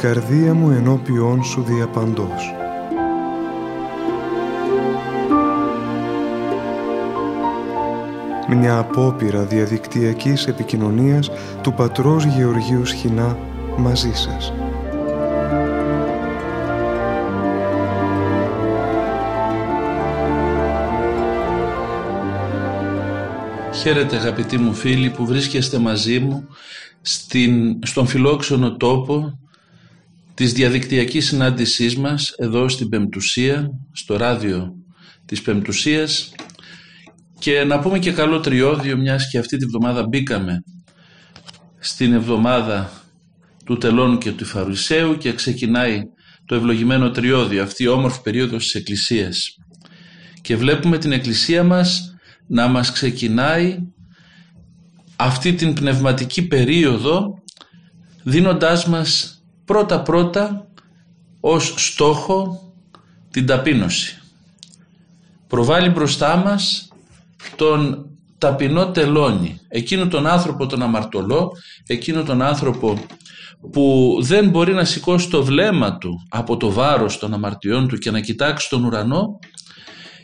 η καρδία μου ενώπιόν σου διαπαντός. Μια απόπειρα διαδικτυακής επικοινωνίας του πατρός Γεωργίου Σχοινά μαζί σας. Χαίρετε αγαπητοί μου φίλοι που βρίσκεστε μαζί μου στην, στον φιλόξενο τόπο της διαδικτυακής συνάντησής μας εδώ στην Πεμπτουσία, στο ράδιο της Πεμπτουσίας και να πούμε και καλό τριώδιο μιας και αυτή τη βδομάδα μπήκαμε στην εβδομάδα του τελών και του Φαρουσαίου και ξεκινάει το ευλογημένο τριώδιο, αυτή η όμορφη περίοδος της Εκκλησίας. Και βλέπουμε την Εκκλησία μας να μας ξεκινάει αυτή την πνευματική περίοδο δίνοντάς μας πρώτα πρώτα ως στόχο την ταπείνωση. Προβάλλει μπροστά μας τον ταπεινό τελώνη, εκείνο τον άνθρωπο τον αμαρτωλό, εκείνο τον άνθρωπο που δεν μπορεί να σηκώσει το βλέμμα του από το βάρος των αμαρτιών του και να κοιτάξει τον ουρανό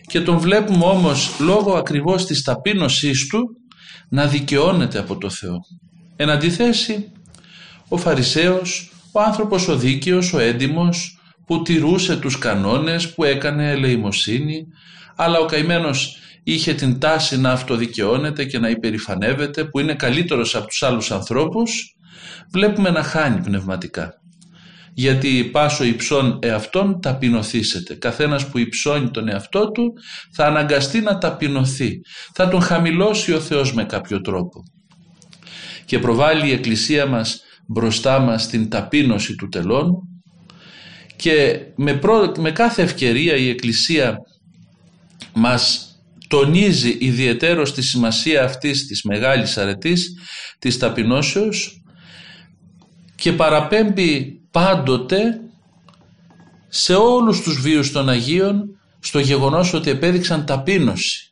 και τον βλέπουμε όμως λόγω ακριβώς της ταπείνωσής του να δικαιώνεται από το Θεό. Εν αντιθέσει, ο Φαρισαίος, ο άνθρωπος ο δίκαιος, ο έντιμος, που τηρούσε τους κανόνες, που έκανε ελεημοσύνη, αλλά ο καημένος είχε την τάση να αυτοδικαιώνεται και να υπερηφανεύεται, που είναι καλύτερος από τους άλλους ανθρώπους, βλέπουμε να χάνει πνευματικά γιατί πάσο υψών εαυτόν ταπεινωθήσετε. Καθένας που υψώνει τον εαυτό του θα αναγκαστεί να ταπεινωθεί. Θα τον χαμηλώσει ο Θεός με κάποιο τρόπο. Και προβάλλει η Εκκλησία μας μπροστά μας την ταπείνωση του τελών και με, με κάθε ευκαιρία η Εκκλησία μας τονίζει ιδιαιτέρως τη σημασία αυτής της μεγάλης αρετής της ταπεινώσεως και παραπέμπει πάντοτε σε όλους τους βίους των Αγίων στο γεγονός ότι επέδειξαν ταπείνωση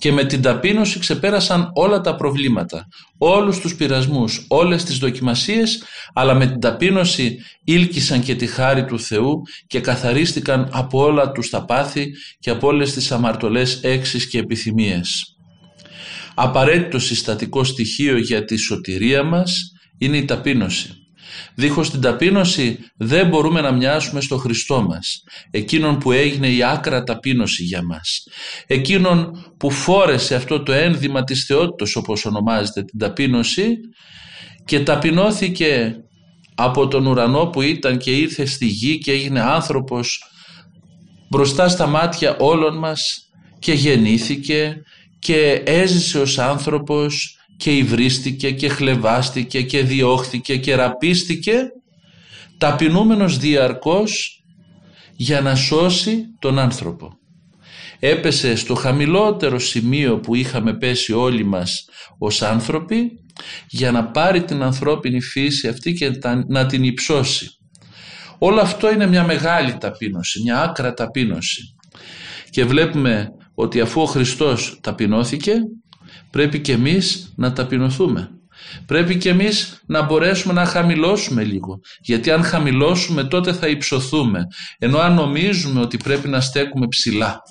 και με την ταπείνωση ξεπέρασαν όλα τα προβλήματα, όλους τους πειρασμούς, όλες τις δοκιμασίες, αλλά με την ταπείνωση ήλκησαν και τη χάρη του Θεού και καθαρίστηκαν από όλα τους τα πάθη και από όλες τις αμαρτωλές έξεις και επιθυμίες. Απαραίτητο συστατικό στοιχείο για τη σωτηρία μας είναι η ταπείνωση. Δίχως την ταπείνωση δεν μπορούμε να μοιάσουμε στο Χριστό μας, εκείνον που έγινε η άκρα ταπείνωση για μας, εκείνον που φόρεσε αυτό το ένδυμα της θεότητος όπως ονομάζεται την ταπείνωση και ταπεινώθηκε από τον ουρανό που ήταν και ήρθε στη γη και έγινε άνθρωπος μπροστά στα μάτια όλων μας και γεννήθηκε και έζησε ως άνθρωπος και υβρίστηκε και χλεβάστηκε και διώχθηκε και ραπίστηκε ταπεινούμενος διαρκώς για να σώσει τον άνθρωπο. Έπεσε στο χαμηλότερο σημείο που είχαμε πέσει όλοι μας ως άνθρωποι για να πάρει την ανθρώπινη φύση αυτή και να την υψώσει. Όλο αυτό είναι μια μεγάλη ταπείνωση, μια άκρα ταπείνωση. Και βλέπουμε ότι αφού ο Χριστός ταπεινώθηκε πρέπει και εμείς να ταπεινωθούμε. Πρέπει και εμείς να μπορέσουμε να χαμηλώσουμε λίγο. Γιατί αν χαμηλώσουμε τότε θα υψωθούμε. Ενώ αν νομίζουμε ότι πρέπει να στέκουμε ψηλά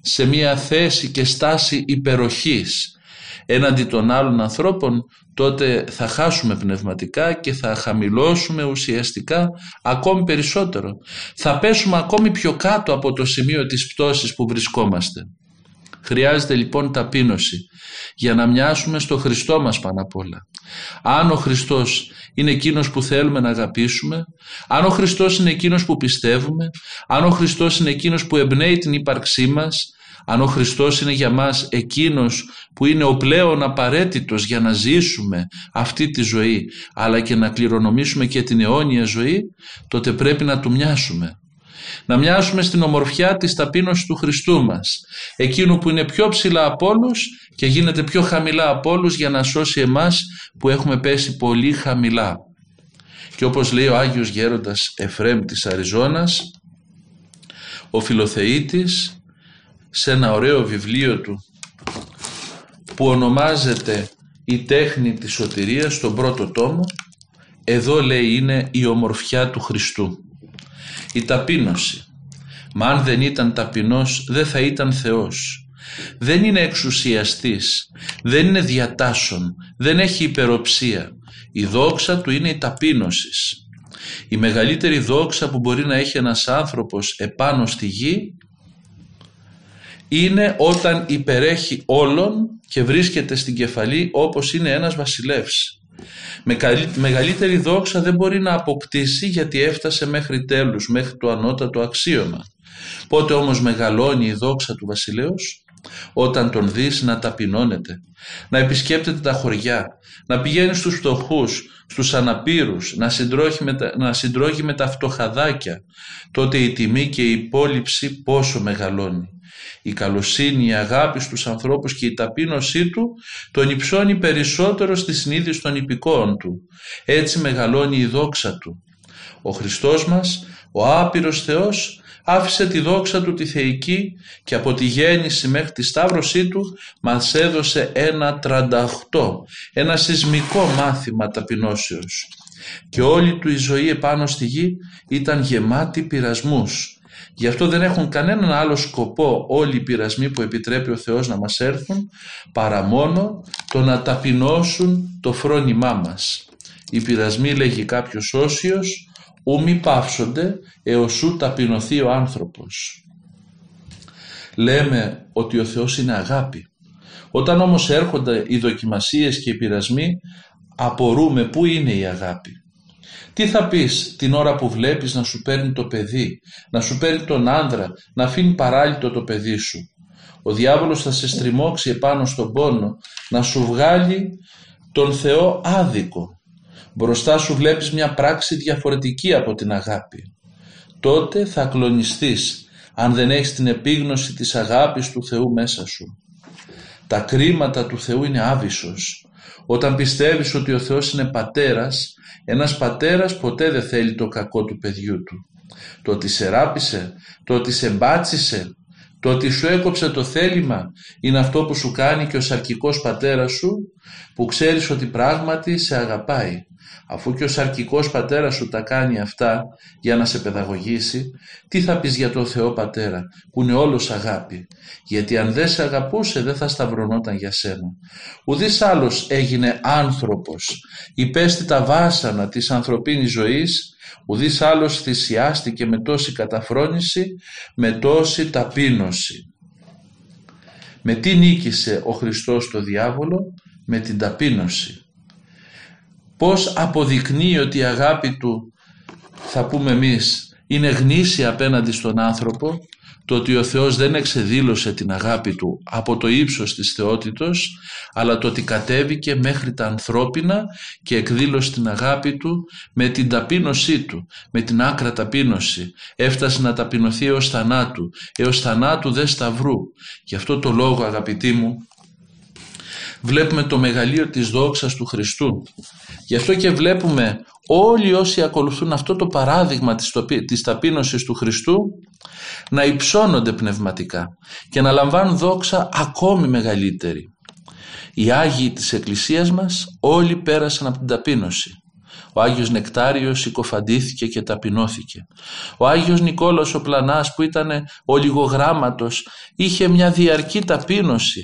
σε μια θέση και στάση υπεροχής έναντι των άλλων ανθρώπων τότε θα χάσουμε πνευματικά και θα χαμηλώσουμε ουσιαστικά ακόμη περισσότερο. Θα πέσουμε ακόμη πιο κάτω από το σημείο της πτώσης που βρισκόμαστε. Χρειάζεται λοιπόν ταπείνωση για να μοιάσουμε στο Χριστό μας πάνω απ' όλα. Αν ο Χριστός είναι εκείνος που θέλουμε να αγαπήσουμε, αν ο Χριστός είναι εκείνος που πιστεύουμε, αν ο Χριστός είναι εκείνος που εμπνέει την ύπαρξή μας, αν ο Χριστός είναι για μας εκείνος που είναι ο πλέον απαραίτητος για να ζήσουμε αυτή τη ζωή αλλά και να κληρονομήσουμε και την αιώνια ζωή τότε πρέπει να του μοιάσουμε να μοιάσουμε στην ομορφιά της ταπείνωσης του Χριστού μας, εκείνου που είναι πιο ψηλά από όλους και γίνεται πιο χαμηλά από όλους για να σώσει εμάς που έχουμε πέσει πολύ χαμηλά. Και όπως λέει ο Άγιος Γέροντας Εφρέμ της Αριζόνας, ο Φιλοθεήτης σε ένα ωραίο βιβλίο του που ονομάζεται «Η τέχνη της σωτηρίας» στον πρώτο τόμο εδώ λέει είναι η ομορφιά του Χριστού. Η ταπείνωση. Μα αν δεν ήταν ταπεινός δεν θα ήταν Θεός. Δεν είναι εξουσιαστής, δεν είναι διατάσσον, δεν έχει υπεροψία. Η δόξα του είναι η ταπείνωσης. Η μεγαλύτερη δόξα που μπορεί να έχει ένας άνθρωπος επάνω στη γη είναι όταν υπερέχει όλων και βρίσκεται στην κεφαλή όπως είναι ένας βασιλεύς. Μεγαλύτερη δόξα δεν μπορεί να αποκτήσει γιατί έφτασε μέχρι τέλους, μέχρι το ανώτατο αξίωμα. Πότε όμως μεγαλώνει η δόξα του βασιλέως, όταν τον δεις να ταπεινώνεται, να επισκέπτεται τα χωριά, να πηγαίνει στους φτωχούς, στους αναπήρους, να συντρώγει με τα, να συντρώγει με τα φτωχαδάκια, τότε η τιμή και η υπόλοιψη πόσο μεγαλώνει. Η καλοσύνη, η αγάπη στους ανθρώπους και η ταπείνωσή του τον υψώνει περισσότερο στη συνείδηση των υπηκόων του. Έτσι μεγαλώνει η δόξα του. Ο Χριστός μας, ο άπειρος Θεός, άφησε τη δόξα του τη θεϊκή και από τη γέννηση μέχρι τη σταύρωσή του μας έδωσε ένα 38, ένα σεισμικό μάθημα ταπεινώσεως. Και όλη του η ζωή επάνω στη γη ήταν γεμάτη πειρασμούς. Γι' αυτό δεν έχουν κανέναν άλλο σκοπό όλοι οι πειρασμοί που επιτρέπει ο Θεός να μας έρθουν παρά μόνο το να ταπεινώσουν το φρόνημά μας. Οι πειρασμοί λέγει κάποιος όσιος ου μη πάυσονται έως σου ταπεινωθεί ο άνθρωπος. Λέμε ότι ο Θεός είναι αγάπη. Όταν όμως έρχονται οι δοκιμασίες και οι πειρασμοί απορούμε πού είναι η αγάπη. Τι θα πεις την ώρα που βλέπεις να σου παίρνει το παιδί, να σου παίρνει τον άντρα, να αφήνει παράλυτο το παιδί σου; Ο διάβολος θα σε στριμώξει επάνω στον πόνο, να σου βγάλει τον Θεό άδικο. Μπροστά σου βλέπεις μια πράξη διαφορετική από την αγάπη. Τότε θα κλονιστείς αν δεν έχεις την επίγνωση της αγάπης του Θεού μέσα σου. Τα κρίματα του Θεού είναι άβυσος. Όταν πιστεύεις ότι ο Θεός είναι πατέρας, ένας πατέρας ποτέ δεν θέλει το κακό του παιδιού του. Το ότι σε ράπησε, το ότι σε μπάτσισε, το ότι σου έκοψε το θέλημα είναι αυτό που σου κάνει και ο σαρκικός πατέρας σου που ξέρεις ότι πράγματι σε αγαπάει. Αφού και ο σαρκικός πατέρας σου τα κάνει αυτά για να σε παιδαγωγήσει, τι θα πεις για το Θεό Πατέρα που είναι όλος αγάπη; Γιατί αν δεν σε αγαπούσε δεν θα σταυρωνόταν για σένα. Ουδής άλλος έγινε άνθρωπος, υπέστη τα βάσανα της ανθρωπίνης ζωής, ουδής άλλος θυσιάστηκε με τόση καταφρόνηση, με τόση ταπείνωση. Με τι νίκησε ο Χριστός το διάβολο, με την ταπείνωση πώς αποδεικνύει ότι η αγάπη του θα πούμε εμείς είναι γνήσια απέναντι στον άνθρωπο; Το ότι ο Θεός δεν εξεδήλωσε την αγάπη του από το ύψος της θεότητος αλλά το ότι κατέβηκε μέχρι τα ανθρώπινα και εκδήλωσε την αγάπη του με την ταπείνωσή του, με την άκρα ταπείνωση. Έφτασε να ταπεινωθεί έως θανάτου, έως θανάτου δε σταυρού. Γι' αυτό το λόγο αγαπητοί μου βλέπουμε το μεγαλείο της δόξας του Χριστού. Γι' αυτό και βλέπουμε όλοι όσοι ακολουθούν αυτό το παράδειγμα της, της ταπείνωσης του Χριστού να υψώνονται πνευματικά και να λαμβάνουν δόξα ακόμη μεγαλύτερη. Οι Άγιοι της Εκκλησίας μας όλοι πέρασαν από την ταπείνωση. Ο Άγιος Νεκτάριος συκοφαντήθηκε και ταπεινώθηκε. Ο Άγιος Νικόλαος ο Πλανάς που ήταν ο λιγογράμματος είχε μια διαρκή ταπείνωση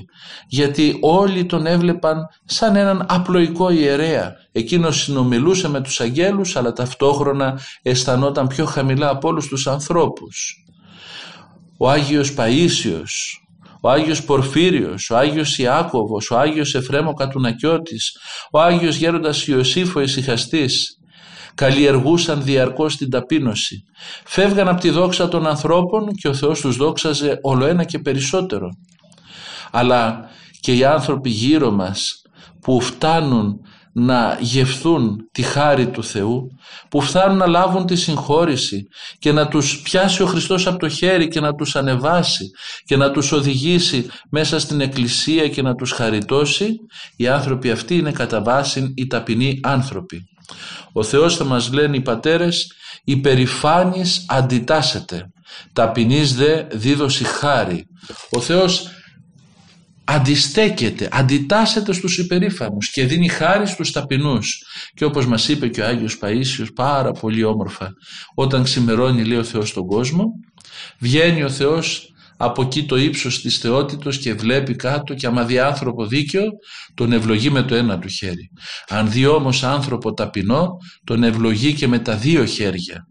γιατί όλοι τον έβλεπαν σαν έναν απλοϊκό ιερέα. Εκείνος συνομιλούσε με τους αγγέλους αλλά ταυτόχρονα αισθανόταν πιο χαμηλά από όλους τους ανθρώπους. Ο Άγιος Παΐσιος ο Άγιος Πορφύριος, ο Άγιος Ιάκωβος, ο Άγιος Εφρέμο Κατουνακιώτης, ο Άγιος Γέροντας Ιωσήφος Εσυχαστής, καλλιεργούσαν διαρκώς την ταπείνωση. Φεύγαν από τη δόξα των ανθρώπων και ο Θεός τους δόξαζε όλο ένα και περισσότερο. Αλλά και οι άνθρωποι γύρω μας που φτάνουν να γευθούν τη χάρη του Θεού που φτάνουν να λάβουν τη συγχώρηση και να τους πιάσει ο Χριστός από το χέρι και να τους ανεβάσει και να τους οδηγήσει μέσα στην εκκλησία και να τους χαριτώσει οι άνθρωποι αυτοί είναι κατά βάση οι ταπεινοί άνθρωποι. Ο Θεός θα μας λένε οι πατέρες υπερηφάνης αντιτάσσεται ταπεινής δε δίδωση χάρη. Ο Θεός αντιστέκεται, αντιτάσσεται στους υπερήφανους και δίνει χάρη στους ταπεινούς. Και όπως μας είπε και ο Άγιος Παΐσιος πάρα πολύ όμορφα, όταν ξημερώνει λέει ο Θεός στον κόσμο, βγαίνει ο Θεός από εκεί το ύψος της θεότητος και βλέπει κάτω και άμα δει άνθρωπο δίκαιο τον ευλογεί με το ένα του χέρι. Αν δει όμως άνθρωπο ταπεινό τον ευλογεί και με τα δύο χέρια.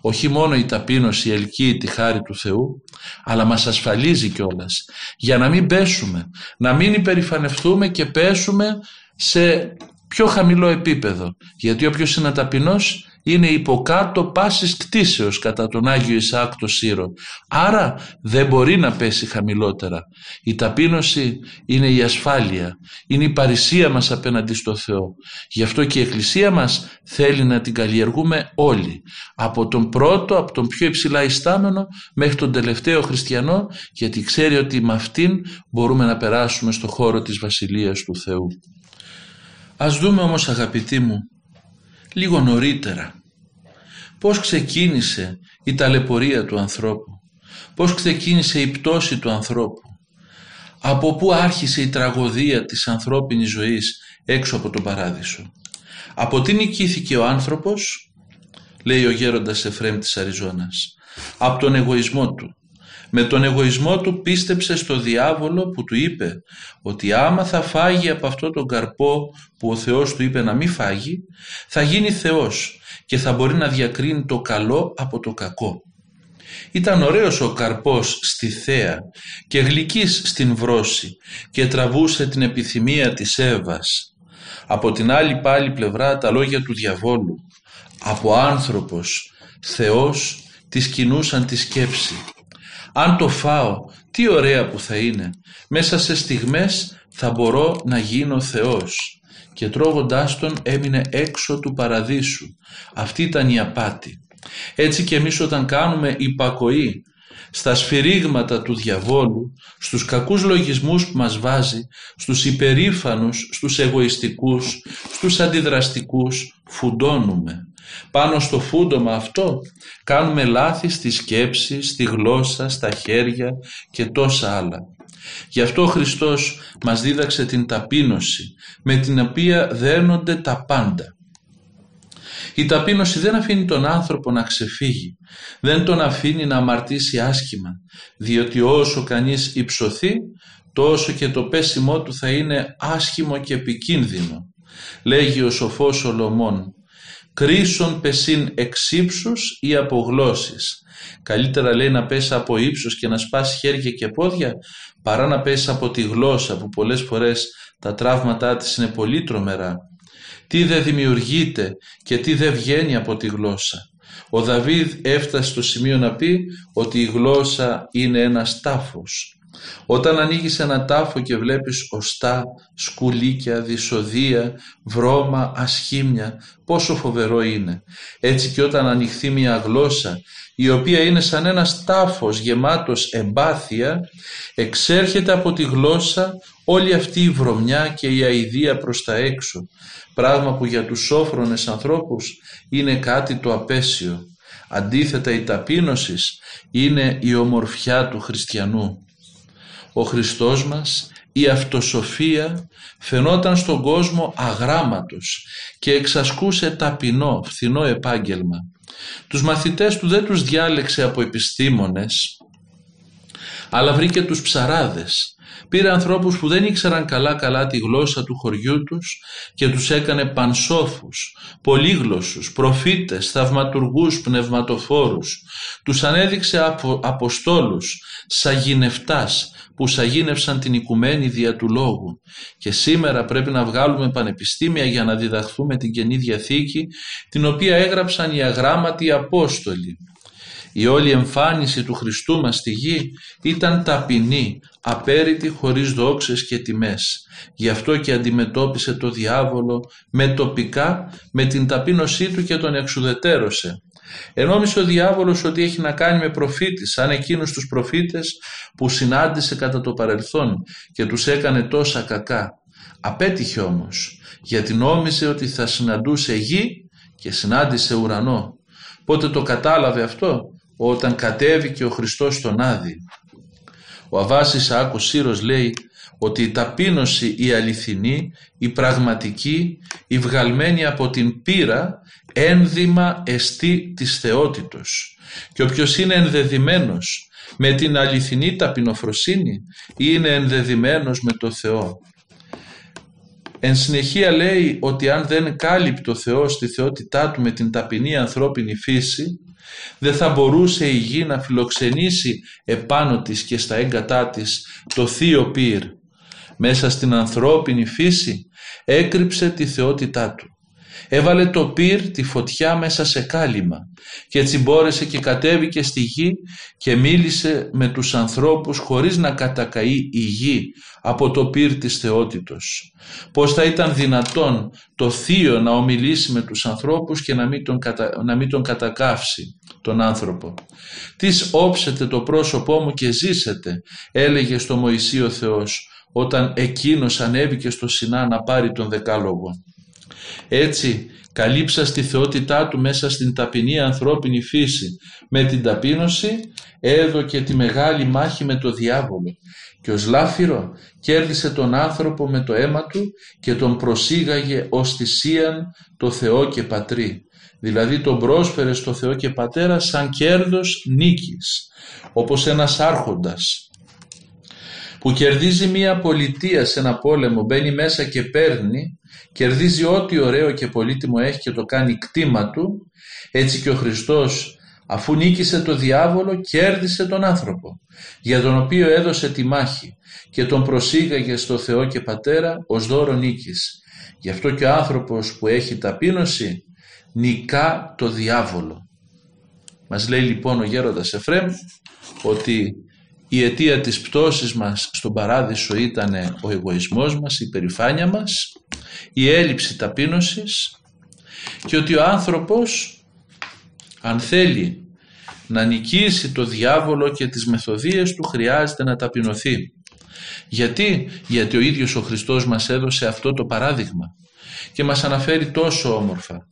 Όχι μόνο η ταπείνωση ελκύει τη χάρη του Θεού, αλλά μας ασφαλίζει κιόλας για να μην πέσουμε, να μην υπερηφανευτούμε και πέσουμε σε πιο χαμηλό επίπεδο. Γιατί όποιος είναι ταπεινός είναι υποκάτω πάσης κτίσεως κατά τον Άγιο Ισαάκ το Σύρο. Άρα δεν μπορεί να πέσει χαμηλότερα. Η ταπείνωση είναι η ασφάλεια, είναι η παρησία μας απέναντι στο Θεό. Γι' αυτό και η Εκκλησία μας θέλει να την καλλιεργούμε όλοι. Από τον πρώτο, από τον πιο υψηλά ιστάμενο μέχρι τον τελευταίο χριστιανό γιατί ξέρει ότι με αυτήν μπορούμε να περάσουμε στο χώρο της Βασιλείας του Θεού. Ας δούμε όμως αγαπητοί μου λίγο νωρίτερα πώς ξεκίνησε η ταλαιπωρία του ανθρώπου, πώς ξεκίνησε η πτώση του ανθρώπου, από πού άρχισε η τραγωδία της ανθρώπινης ζωής έξω από τον παράδεισο; Από τι νικήθηκε ο άνθρωπος, λέει ο γέροντας Εφρέμ της Αριζώνας, από τον εγωισμό του. Με τον εγωισμό του πίστεψε στο διάβολο που του είπε ότι άμα θα φάγει από αυτό τον καρπό που ο Θεός του είπε να μην φάγει, θα γίνει Θεός και θα μπορεί να διακρίνει το καλό από το κακό. Ήταν ωραίος ο καρπός στη θέα και γλυκής στην βρώση και τραβούσε την επιθυμία της Εύας. Από την άλλη πάλι πλευρά τα λόγια του διαβόλου. Από άνθρωπος, Θεός, της κινούσαν τη σκέψη. Αν το φάω, τι ωραία που θα είναι. Μέσα σε στιγμές θα μπορώ να γίνω Θεός και τρώγοντάς τον έμεινε έξω του παραδείσου. Αυτή ήταν η απάτη. Έτσι και εμείς όταν κάνουμε υπακοή στα σφυρίγματα του διαβόλου, στους κακούς λογισμούς που μας βάζει, στους υπερήφανους, στους εγωιστικούς, στους αντιδραστικούς, φουντώνουμε. Πάνω στο φούντομα αυτό κάνουμε λάθη στη σκέψη, στη γλώσσα, στα χέρια και τόσα άλλα. Γι' αυτό ο Χριστός μας δίδαξε την ταπείνωση με την οποία δένονται τα πάντα. Η ταπείνωση δεν αφήνει τον άνθρωπο να ξεφύγει, δεν τον αφήνει να αμαρτήσει άσχημα, διότι όσο κανείς υψωθεί, τόσο και το πέσιμό του θα είναι άσχημο και επικίνδυνο. Λέγει ο σοφός Σολομών, κρίσον πεσίν εξύψους ή απογλώσσεις. Καλύτερα λέει να πέσει από ύψος και να σπάσει χέρια και πόδια παρά να πέσει από τη γλώσσα που πολλές φορές τα τραύματά της είναι πολύ τρομερά. Τι δεν δημιουργείται και τι δεν βγαίνει από τη γλώσσα. Ο Δαβίδ έφτασε στο σημείο να πει ότι η γλώσσα είναι ένας τάφος. Όταν ανοίγεις ένα τάφο και βλέπεις οστά, σκουλίκια, δυσοδεία, βρώμα, ασχήμια, πόσο φοβερό είναι. Έτσι και όταν ανοιχθεί μια γλώσσα η οποία είναι σαν ένας τάφος γεμάτος εμπάθεια, εξέρχεται από τη γλώσσα όλη αυτή η βρωμιά και η αηδία προς τα έξω, πράγμα που για τους σόφρονες ανθρώπους είναι κάτι το απέσιο. Αντίθετα η ταπείνωσης είναι η ομορφιά του χριστιανού. Ο Χριστός μας η αυτοσοφία φαινόταν στον κόσμο αγράμματος και εξασκούσε ταπεινό, φθηνό επάγγελμα. Τους μαθητές του δεν τους διάλεξε από επιστήμονες, αλλά βρήκε τους ψαράδες. Πήρε ανθρώπους που δεν ήξεραν καλά καλά τη γλώσσα του χωριού τους και τους έκανε πανσόφους, πολύγλωσσους, προφήτες, θαυματουργούς, πνευματοφόρους. Τους ανέδειξε απο, αποστόλους, σαγηνευτάς, που σαγίνευσαν την οικουμένη δια του λόγου και σήμερα πρέπει να βγάλουμε πανεπιστήμια για να διδαχθούμε την Καινή Διαθήκη την οποία έγραψαν οι αγράμματοι Απόστολοι. Η όλη εμφάνιση του Χριστού μας στη γη ήταν ταπεινή, απέριτη χωρίς δόξες και τιμές. Γι' αυτό και αντιμετώπισε το διάβολο με τοπικά, με την ταπείνωσή του και τον εξουδετέρωσε. Ενόμισε ο διάβολος ότι έχει να κάνει με προφήτης, σαν εκείνους τους προφήτες που συνάντησε κατά το παρελθόν και τους έκανε τόσα κακά. Απέτυχε όμως, γιατί νόμιζε ότι θα συναντούσε γη και συνάντησε ουρανό. Πότε το κατάλαβε αυτό, όταν κατέβηκε ο Χριστός στον Άδη. Ο Αβάσης Άκος Σύρος λέει ότι η ταπείνωση η αληθινή, η πραγματική, η βγαλμένη από την πείρα ένδυμα εστί της θεότητος και όποιος είναι ενδεδειμένος με την αληθινή ταπεινοφροσύνη είναι ενδεδειμένος με το Θεό. Εν συνεχεία λέει ότι αν δεν κάλυπτο ο Θεός τη θεότητά του με την ταπεινή ανθρώπινη φύση δεν θα μπορούσε η γη να φιλοξενήσει επάνω της και στα έγκατά της το θείο πυρ. Μέσα στην ανθρώπινη φύση έκρυψε τη θεότητά του. Έβαλε το πυρ τη φωτιά μέσα σε κάλυμα και έτσι μπόρεσε και κατέβηκε στη γη και μίλησε με τους ανθρώπους χωρίς να κατακαεί η γη από το πυρ της θεότητος. Πώς θα ήταν δυνατόν το θείο να ομιλήσει με τους ανθρώπους και να μην τον, κατα... να μην τον κατακάψει τον άνθρωπο. «Τις όψετε το πρόσωπό μου και ζήσετε» έλεγε στο Μωυσή ο Θεός όταν εκείνος ανέβηκε στο Σινά να πάρει τον δεκάλογο. Έτσι καλύψα στη θεότητά του μέσα στην ταπεινή ανθρώπινη φύση. Με την ταπείνωση έδωκε τη μεγάλη μάχη με το διάβολο. Και ως λάφυρο κέρδισε τον άνθρωπο με το αίμα του και τον προσήγαγε ως θυσίαν το Θεό και Πατρί. Δηλαδή τον πρόσφερε στο Θεό και Πατέρα σαν κέρδος νίκης όπως ένας άρχοντας που κερδίζει μία πολιτεία σε ένα πόλεμο, μπαίνει μέσα και παίρνει, κερδίζει ό,τι ωραίο και πολύτιμο έχει και το κάνει κτήμα του, έτσι και ο Χριστός αφού νίκησε το διάβολο κέρδισε τον άνθρωπο, για τον οποίο έδωσε τη μάχη και τον προσήγαγε στο Θεό και Πατέρα ως δώρο νίκης. Γι' αυτό και ο άνθρωπος που έχει ταπείνωση νικά το διάβολο. Μας λέει λοιπόν ο γέροντας Εφρέμ ότι η αιτία της πτώσης μας στον παράδεισο ήταν ο εγωισμός μας, η περηφάνεια μας, η έλλειψη ταπείνωσης και ότι ο άνθρωπος αν θέλει να νικήσει το διάβολο και τις μεθοδίες του χρειάζεται να ταπεινωθεί. Γιατί, γιατί ο ίδιος ο Χριστός μας έδωσε αυτό το παράδειγμα και μας αναφέρει τόσο όμορφα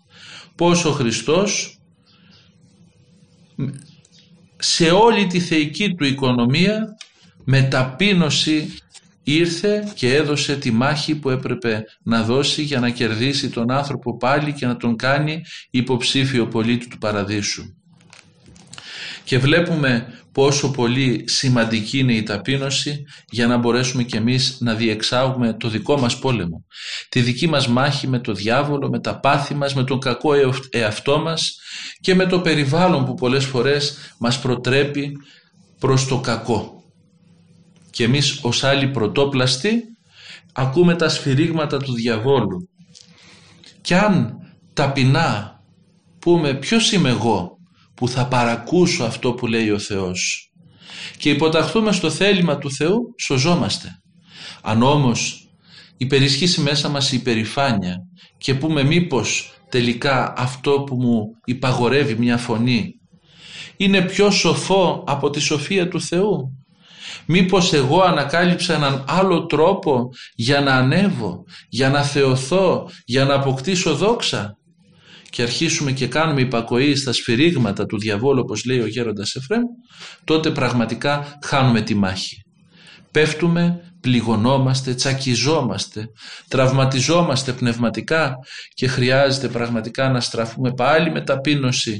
πως ο Χριστός σε όλη τη θεϊκή του οικονομία με ταπείνωση ήρθε και έδωσε τη μάχη που έπρεπε να δώσει για να κερδίσει τον άνθρωπο πάλι και να τον κάνει υποψήφιο πολίτη του παραδείσου. Και βλέπουμε πόσο πολύ σημαντική είναι η ταπείνωση για να μπορέσουμε και εμείς να διεξάγουμε το δικό μας πόλεμο. Τη δική μας μάχη με το διάβολο, με τα πάθη μας, με τον κακό εαυτό μας και με το περιβάλλον που πολλές φορές μας προτρέπει προς το κακό. Και εμείς ως άλλοι πρωτόπλαστοι ακούμε τα σφυρίγματα του διαβόλου. Και αν ταπεινά πούμε ποιος είμαι εγώ που θα παρακούσω αυτό που λέει ο Θεός και υποταχθούμε στο θέλημα του Θεού σωζόμαστε. Αν όμως υπερισχύσει μέσα μας η υπερηφάνεια και πούμε μήπως τελικά αυτό που μου υπαγορεύει μια φωνή είναι πιο σοφό από τη σοφία του Θεού; Μήπως εγώ ανακάλυψα έναν άλλο τρόπο για να ανέβω, για να θεωθώ, για να αποκτήσω δόξα; Και αρχίσουμε και κάνουμε υπακοή στα σφυρίγματα του διαβόλου όπως λέει ο γέροντας Εφραίμ τότε πραγματικά χάνουμε τη μάχη. Πέφτουμε, πληγωνόμαστε, τσακιζόμαστε, τραυματιζόμαστε πνευματικά και χρειάζεται πραγματικά να στραφούμε πάλι με ταπείνωση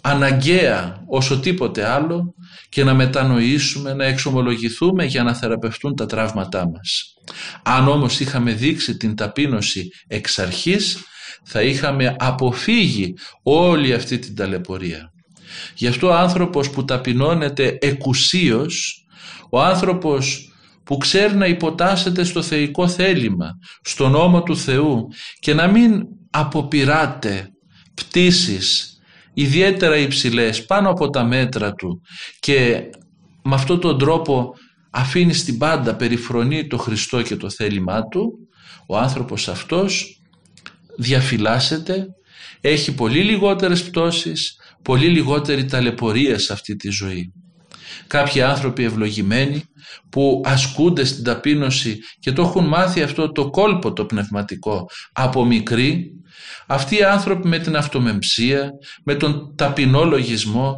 αναγκαία όσο τίποτε άλλο και να μετανοήσουμε, να εξομολογηθούμε για να θεραπευτούν τα τραύματά μας. Αν όμως είχαμε δείξει την ταπείνωση εξ αρχής θα είχαμε αποφύγει όλη αυτή την ταλαιπωρία. Γι' αυτό ο άνθρωπος που ταπεινώνεται εκουσίως, ο άνθρωπος που ξέρει να υποτάσσεται στο θεϊκό θέλημα, στον νόμο του Θεού και να μην αποπειράται πτήσεις ιδιαίτερα υψηλές πάνω από τα μέτρα του και με αυτόν τον τρόπο αφήνει στην πάντα περιφρονεί το Χριστό και το θέλημά του, ο άνθρωπος αυτός διαφυλάσσεται, έχει πολύ λιγότερες πτώσεις, πολύ λιγότερη ταλαιπωρία σε αυτή τη ζωή. Κάποιοι άνθρωποι ευλογημένοι που ασκούνται στην ταπείνωση και το έχουν μάθει αυτό το κόλπο το πνευματικό από μικρή, αυτοί οι άνθρωποι με την αυτομεμψία, με τον ταπεινό λογισμό,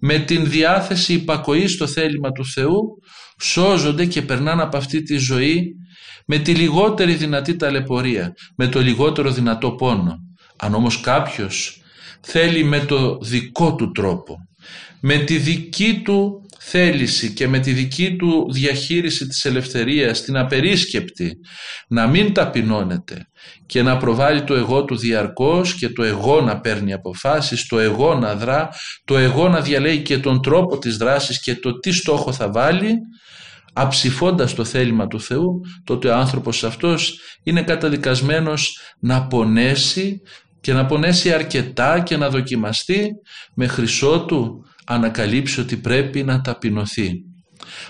με την διάθεση υπακοής στο θέλημα του Θεού, σώζονται και περνάνε από αυτή τη ζωή με τη λιγότερη δυνατή ταλαιπωρία, με το λιγότερο δυνατό πόνο. Αν όμως κάποιος θέλει με το δικό του τρόπο, με τη δική του θέληση και με τη δική του διαχείριση της ελευθερίας, την απερίσκεπτη, να μην ταπεινώνεται και να προβάλλει το εγώ του διαρκώς και το εγώ να παίρνει αποφάσεις, το εγώ να δρά, το εγώ να διαλέγει και τον τρόπο της δράσης και το τι στόχο θα βάλει, αψηφώντας το θέλημα του Θεού, τότε ο άνθρωπος αυτός είναι καταδικασμένος να πονέσει και να πονέσει αρκετά και να δοκιμαστεί με χρυσό του ανακαλύψει ότι πρέπει να ταπεινωθεί.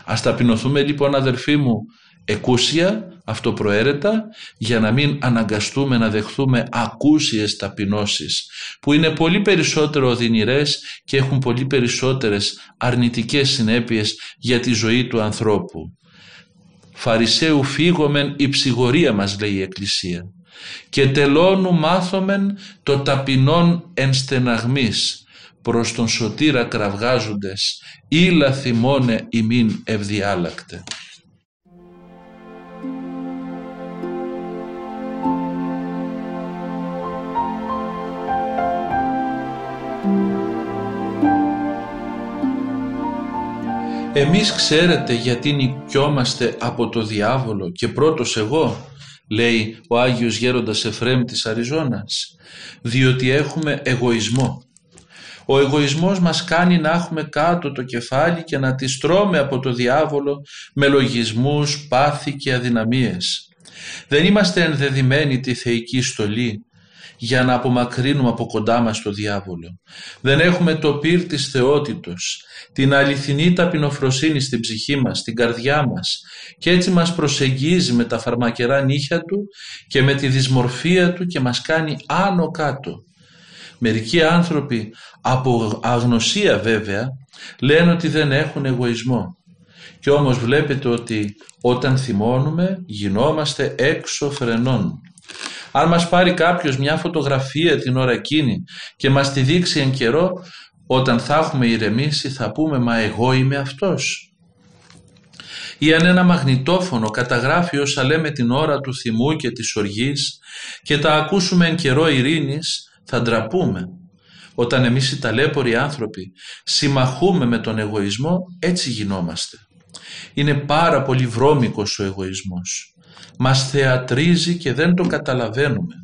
Ας ταπεινωθούμε λοιπόν αδερφοί μου εκούσια, αυτοπροαίρετα, για να μην αναγκαστούμε να δεχθούμε ακούσιες ταπεινώσεις, που είναι πολύ περισσότερο οδυνηρές και έχουν πολύ περισσότερες αρνητικές συνέπειες για τη ζωή του ανθρώπου. Φαρισαίου φύγομεν η ψυγορία μας λέει η Εκκλησία και τελώνου μάθομεν το ταπεινόν ενστεναγμής προς τον σωτήρα κραυγάζοντες «Ήλα θυμώνε ημίν ευδιάλακτε». Εμείς ξέρετε γιατί νικιόμαστε από το διάβολο και πρώτος εγώ, λέει ο Άγιος Γέροντας Εφρέμ της Αριζώνας, διότι έχουμε εγωισμό. Ο εγωισμός μας κάνει να έχουμε κάτω το κεφάλι και να της στρώμε από το διάβολο με λογισμούς, πάθη και αδυναμίες. Δεν είμαστε ενδεδειμένοι τη θεϊκή στολή για να απομακρύνουμε από κοντά μας το διάβολο. Δεν έχουμε το πυρ της θεότητος, την αληθινή ταπεινοφροσύνη στην ψυχή μας, στην καρδιά μας και έτσι μας προσεγγίζει με τα φαρμακερά νύχια του και με τη δυσμορφία του και μας κάνει άνω κάτω. Μερικοί άνθρωποι από αγνωσία βέβαια λένε ότι δεν έχουν εγωισμό και όμως βλέπετε ότι όταν θυμώνουμε γινόμαστε έξω φρενών. Αν μας πάρει κάποιος μια φωτογραφία την ώρα εκείνη και μας τη δείξει εν καιρό, όταν θα έχουμε ηρεμήσει θα πούμε «Μα εγώ είμαι αυτός». Ή αν ένα μαγνητόφωνο καταγράφει όσα λέμε την ώρα του θυμού και της οργής και τα ακούσουμε εν καιρό ειρήνης, θα ντραπούμε. Όταν εμείς οι ταλέποροι άνθρωποι συμμαχούμε με τον εγωισμό, έτσι γινόμαστε. Είναι πάρα πολύ βρώμικος ο εγωισμός. Μας θεατρίζει και δεν το καταλαβαίνουμε.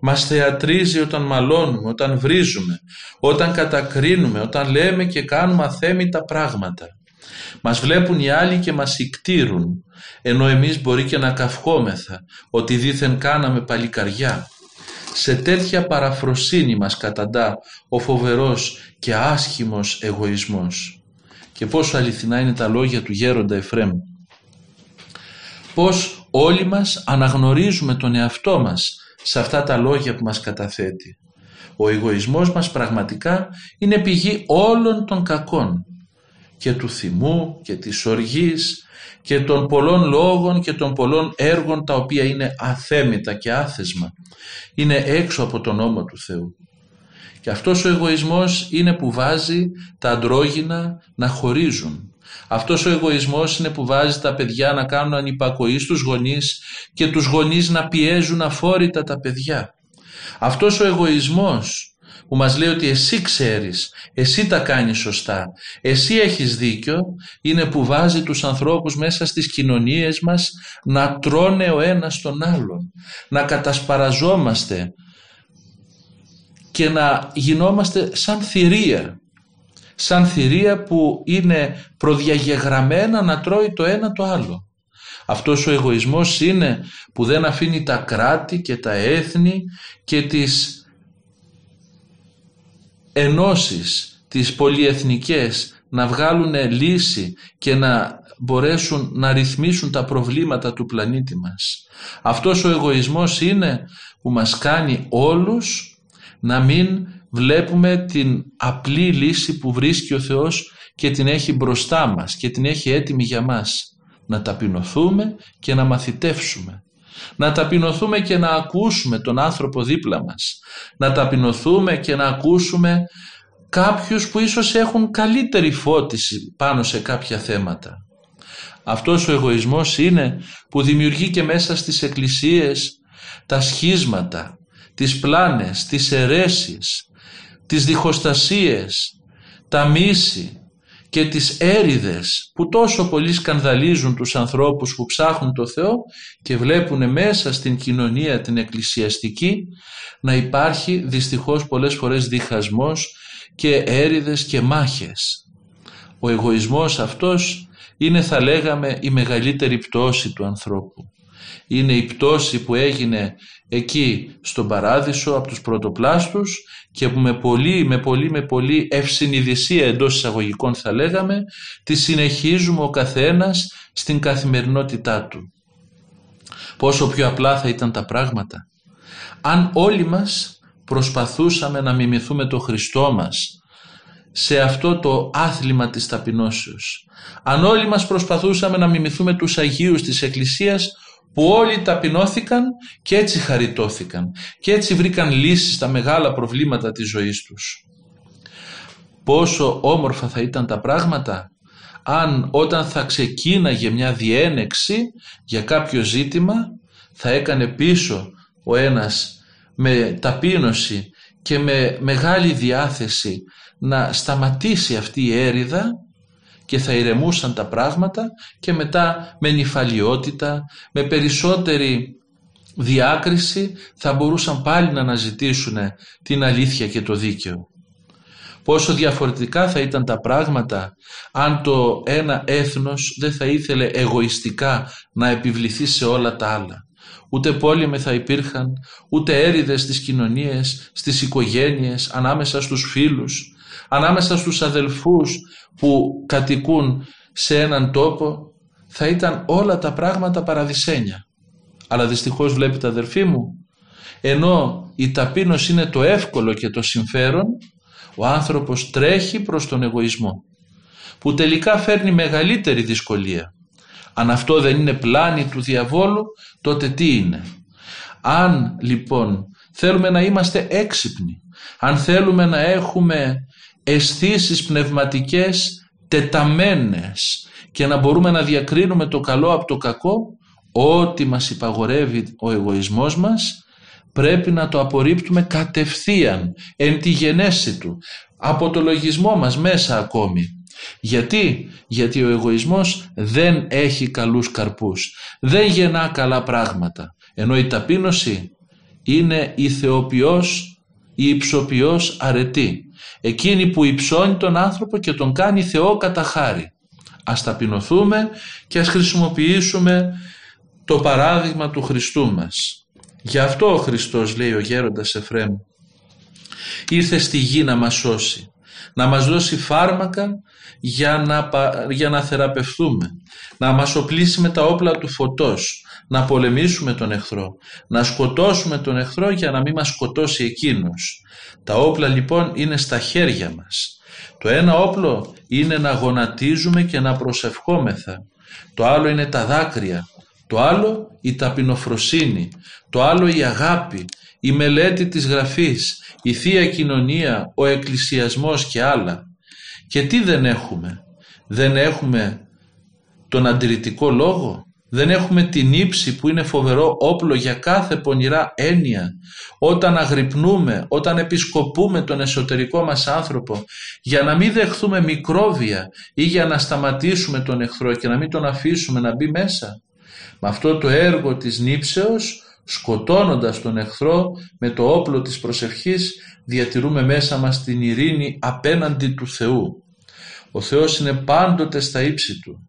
Μας θεατρίζει όταν μαλώνουμε, όταν βρίζουμε, όταν κατακρίνουμε, όταν λέμε και κάνουμε αθέμητα πράγματα. Μας βλέπουν οι άλλοι και μας ικτήρουν, ενώ εμείς μπορεί και να καυχόμεθα ότι δήθεν κάναμε παλικαριά. Σε τέτοια παραφροσύνη μας καταντά ο φοβερός και άσχημος εγωισμός. Και πόσο αληθινά είναι τα λόγια του γέροντα Εφρέμ. Πώς όλοι μας αναγνωρίζουμε τον εαυτό μας σε αυτά τα λόγια που μας καταθέτει. Ο εγωισμός μας πραγματικά είναι πηγή όλων των κακών και του θυμού και της οργής και των πολλών λόγων και των πολλών έργων τα οποία είναι αθέμητα και άθεσμα. Είναι έξω από τον νόμο του Θεού. Και αυτός ο εγωισμός είναι που βάζει τα αντρόγινα να χωρίζουν. Αυτός ο εγωισμός είναι που βάζει τα παιδιά να κάνουν ανυπακοή στους γονείς και τους γονείς να πιέζουν αφόρητα τα παιδιά. Αυτός ο εγωισμός που μας λέει ότι εσύ ξέρεις, εσύ τα κάνεις σωστά, εσύ έχεις δίκιο, είναι που βάζει τους ανθρώπους μέσα στις κοινωνίες μας να τρώνε ο ένας τον άλλον, να κατασπαραζόμαστε και να γινόμαστε σαν θηρία, σαν θηρία που είναι προδιαγεγραμμένα να τρώει το ένα το άλλο. Αυτός ο εγωισμός είναι που δεν αφήνει τα κράτη και τα έθνη και τις ενώσεις, τις πολυεθνικές να βγάλουν λύση και να μπορέσουν να ρυθμίσουν τα προβλήματα του πλανήτη μας. Αυτός ο εγωισμός είναι που μας κάνει όλους να μην βλέπουμε την απλή λύση που βρίσκει ο Θεός και την έχει μπροστά μας και την έχει έτοιμη για μας. Να ταπεινωθούμε και να μαθητεύσουμε. Να ταπεινωθούμε και να ακούσουμε τον άνθρωπο δίπλα μας. Να ταπεινωθούμε και να ακούσουμε κάποιους που ίσως έχουν καλύτερη φώτιση πάνω σε κάποια θέματα. Αυτός ο εγωισμός είναι που δημιουργεί και μέσα στις εκκλησίες τα σχίσματα, τις πλάνες, τις αιρέσεις, τις διχοστασίες, τα μίση και τις έριδες που τόσο πολύ σκανδαλίζουν τους ανθρώπους που ψάχνουν το Θεό και βλέπουν μέσα στην κοινωνία την εκκλησιαστική να υπάρχει δυστυχώς πολλές φορές διχασμός και έριδες και μάχες. Ο εγωισμός αυτός είναι θα λέγαμε η μεγαλύτερη πτώση του ανθρώπου. Είναι η πτώση που έγινε εκεί στον παράδεισο από τους πρωτοπλάστους και που με πολύ με πολύ με πολύ ευσυνειδησία εντός εισαγωγικών θα λέγαμε τη συνεχίζουμε ο καθένας στην καθημερινότητά του. Πόσο πιο απλά θα ήταν τα πράγματα. Αν όλοι μας προσπαθούσαμε να μιμηθούμε το Χριστό μας σε αυτό το άθλημα της ταπεινώσεως. Αν όλοι μας προσπαθούσαμε να μιμηθούμε τους Αγίους της Εκκλησίας που όλοι ταπεινώθηκαν και έτσι χαριτώθηκαν και έτσι βρήκαν λύσεις στα μεγάλα προβλήματα της ζωής τους. Πόσο όμορφα θα ήταν τα πράγματα αν όταν θα ξεκίναγε μια διένεξη για κάποιο ζήτημα θα έκανε πίσω ο ένας με ταπείνωση και με μεγάλη διάθεση να σταματήσει αυτή η έρηδα και θα ηρεμούσαν τα πράγματα και μετά με νυφαλιότητα, με περισσότερη διάκριση θα μπορούσαν πάλι να αναζητήσουν την αλήθεια και το δίκαιο. Πόσο διαφορετικά θα ήταν τα πράγματα αν το ένα έθνος δεν θα ήθελε εγωιστικά να επιβληθεί σε όλα τα άλλα. Ούτε πόλεμοι θα υπήρχαν, ούτε έρηδες στις κοινωνίες, στις οικογένειες, ανάμεσα στους φίλους, ανάμεσα στους αδελφούς που κατοικούν σε έναν τόπο θα ήταν όλα τα πράγματα παραδεισένια. Αλλά δυστυχώς βλέπετε αδελφοί μου, ενώ η ταπείνωση είναι το εύκολο και το συμφέρον, ο άνθρωπος τρέχει προς τον εγωισμό, που τελικά φέρνει μεγαλύτερη δυσκολία. Αν αυτό δεν είναι πλάνη του διαβόλου, τότε τι είναι; Αν λοιπόν θέλουμε να είμαστε έξυπνοι, αν θέλουμε να έχουμε αισθήσεις πνευματικές τεταμένες και να μπορούμε να διακρίνουμε το καλό από το κακό, ό,τι μας υπαγορεύει ο εγωισμός μας, πρέπει να το απορρίπτουμε κατευθείαν, εν τη γενέση του, από το λογισμό μας μέσα ακόμη. Γιατί, γιατί ο εγωισμός δεν έχει καλούς καρπούς, δεν γεννά καλά πράγματα, ενώ η ταπείνωση είναι η θεοποιός, η υψοποιός αρετή εκείνη που υψώνει τον άνθρωπο και τον κάνει Θεό κατά χάρη. Ας ταπεινωθούμε και ας χρησιμοποιήσουμε το παράδειγμα του Χριστού μας. Γι' αυτό ο Χριστός λέει ο γέροντας Εφραίμ ήρθε στη γη να μας σώσει να μας δώσει φάρμακα για να, για να θεραπευθούμε, να μας οπλίσει με τα όπλα του φωτός, να πολεμήσουμε τον εχθρό, να σκοτώσουμε τον εχθρό για να μην μας σκοτώσει εκείνος. Τα όπλα λοιπόν είναι στα χέρια μας. Το ένα όπλο είναι να γονατίζουμε και να προσευχόμεθα. Το άλλο είναι τα δάκρυα. Το άλλο η ταπεινοφροσύνη. Το άλλο η αγάπη, η μελέτη της γραφής, η Θεία Κοινωνία, ο Εκκλησιασμός και άλλα. Και τι δεν έχουμε; Δεν έχουμε τον αντιρρητικό λόγο; Δεν έχουμε την ύψη που είναι φοβερό όπλο για κάθε πονηρά έννοια. Όταν αγρυπνούμε, όταν επισκοπούμε τον εσωτερικό μας άνθρωπο για να μην δεχθούμε μικρόβια ή για να σταματήσουμε τον εχθρό και να μην τον αφήσουμε να μπει μέσα. Με αυτό το έργο της νύψεως σκοτώνοντας τον εχθρό με το όπλο της προσευχής διατηρούμε μέσα μας την ειρήνη απέναντι του Θεού. Ο Θεός είναι πάντοτε στα ύψη Του.